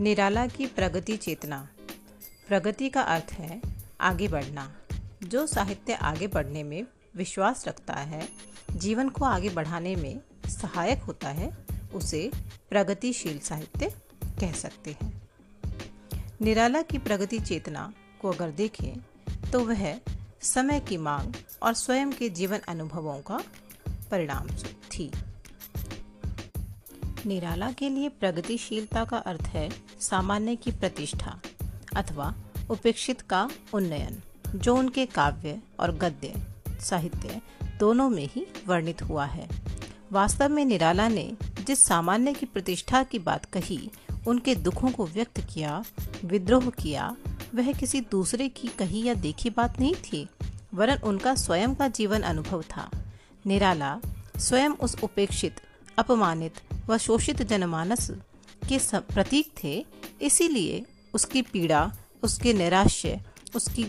निराला की प्रगति चेतना। प्रगति का अर्थ है आगे बढ़ना। जो साहित्य आगे बढ़ने में विश्वास रखता है, जीवन को आगे बढ़ाने में सहायक होता है, उसे प्रगतिशील साहित्य कह सकते हैं। निराला की प्रगति चेतना को अगर देखें तो वह समय की मांग और स्वयं के जीवन अनुभवों का परिणाम थी। निराला के लिए प्रगतिशीलता का अर्थ है सामान्य की प्रतिष्ठा अथवा उपेक्षित का उन्नयन, जो उनके काव्य और गद्य, साहित्य दोनों में ही वर्णित हुआ है। वास्तव में निराला ने जिस सामान्य की प्रतिष्ठा की बात कही, उनके दुखों को व्यक्त किया, विद्रोह किया, वह किसी दूसरे की कही या देखी बात नहीं थी, वरन उनका स्वयं का जीवन अनुभव था। निराला स्वयं उस उपेक्षित, अपमानित व शोषित जनमानस के प्रतीक थे, इसीलिए उसकी पीड़ा, उसके निराश्य, उसकी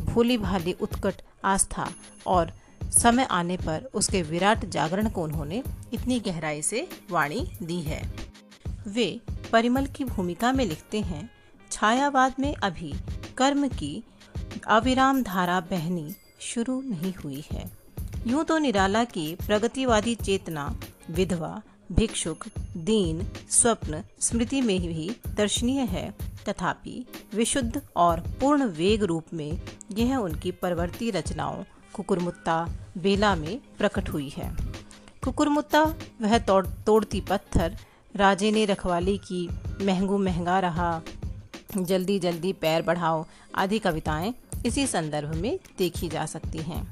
भोली भाली उत्कट आस्था और समय आने पर उसके विराट जागरण को उन्होंने इतनी गहराई से वाणी दी है। वे परिमल की भूमिका में लिखते हैं, छायावाद में अभी कर्म की अविराम धारा बहनी शुरू नहीं हुई है। यूँ तो निराला की प्रगतिवादी चेतना विधवा भिक्षुक दीन स्वप्न स्मृति में भी दर्शनीय है। तथापि विशुद्ध और पूर्ण वेग रूप में यह उनकी परवर्ती रचनाओं कुकुरमुत्ता बेला में प्रकट हुई है। कुकुरमुत्ता वह तोड़, तोड़ती पत्थर राजे ने रखवाली की महंगू महँगा रहा। जल्दी जल्दी पैर बढ़ाओ आदि कविताएँ इसी संदर्भ में देखी जा सकती हैं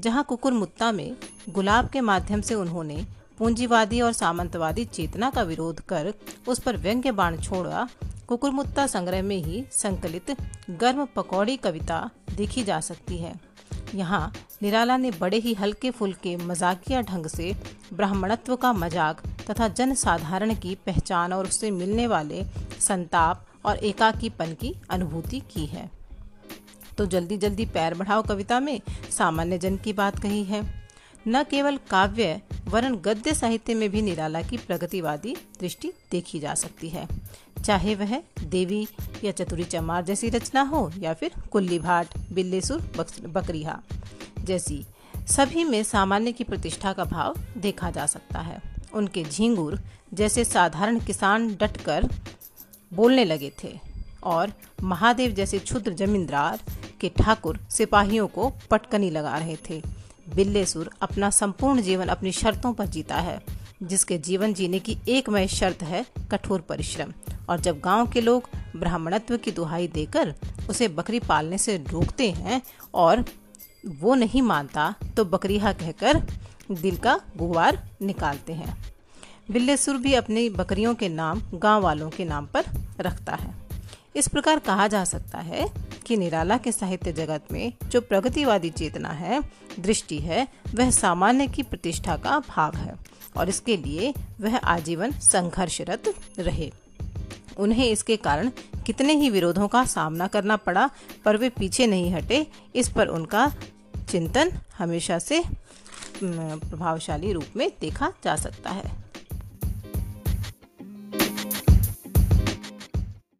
जहाँ कुकुरमुत्ता में गुलाब के माध्यम से उन्होंने पूंजीवादी और सामंतवादी चेतना का विरोध कर उस पर व्यंग्य बाण छोड़ा, कुकुरमुत्ता संग्रह में ही संकलित गर्म पकौड़ी कविता देखी जा सकती है। यहाँ निराला ने बड़े ही हल्के फुल्के मजाकिया ढंग से ब्राह्मणत्व का मज़ाक तथा जन साधारण की पहचान और उससे मिलने वाले संताप और एकाकीपन की अनुभूति की है। तो जल्दी जल्दी पैर बढ़ाओ कविता में सामान्य जन की बात कही है। न केवल काव्य वरन गद्य साहित्य में भी निराला की प्रगतिवादी दृष्टि देखी जा सकती है। चाहे वह देवी या चतुरी चमार जैसी रचना हो या फिर कुल्ली भाट बिल्लेसुर बकरीहा जैसी, सभी में सामान्य की प्रतिष्ठा का भाव देखा जा सकता है। उनके झींगुर जैसे साधारण किसान डटकर बोलने लगे थे और महादेव जैसे क्षुद्र जमींदार के ठाकुर सिपाहियों को पटकनी लगा रहे थे। बिल्लेसुर अपना संपूर्ण जीवन अपनी शर्तों पर जीता है, जिसके जीवन जीने की एकमय शर्त है कठोर परिश्रम। और जब गाँव के लोग ब्राह्मणत्व की दुहाई देकर उसे बकरी पालने से रोकते हैं और वो नहीं मानता तो बकरीहा कहकर दिल का गुवार निकालते हैं। बिल्लेसुर भी अपनी बकरियों के नाम, गाँव वालों के नाम पर रखता है। इस प्रकार कहा जा सकता है कि निराला के साहित्य जगत में जो प्रगतिवादी चेतना है, दृष्टि है, वह सामान्य की प्रतिष्ठा का भाव है और इसके लिए वह आजीवन संघर्षरत रहे। उन्हें इसके कारण कितने ही विरोधों का सामना करना पड़ा, पर वे पीछे नहीं हटे, इस पर उनका चिंतन हमेशा से प्रभावशाली रूप में देखा जा सकता है।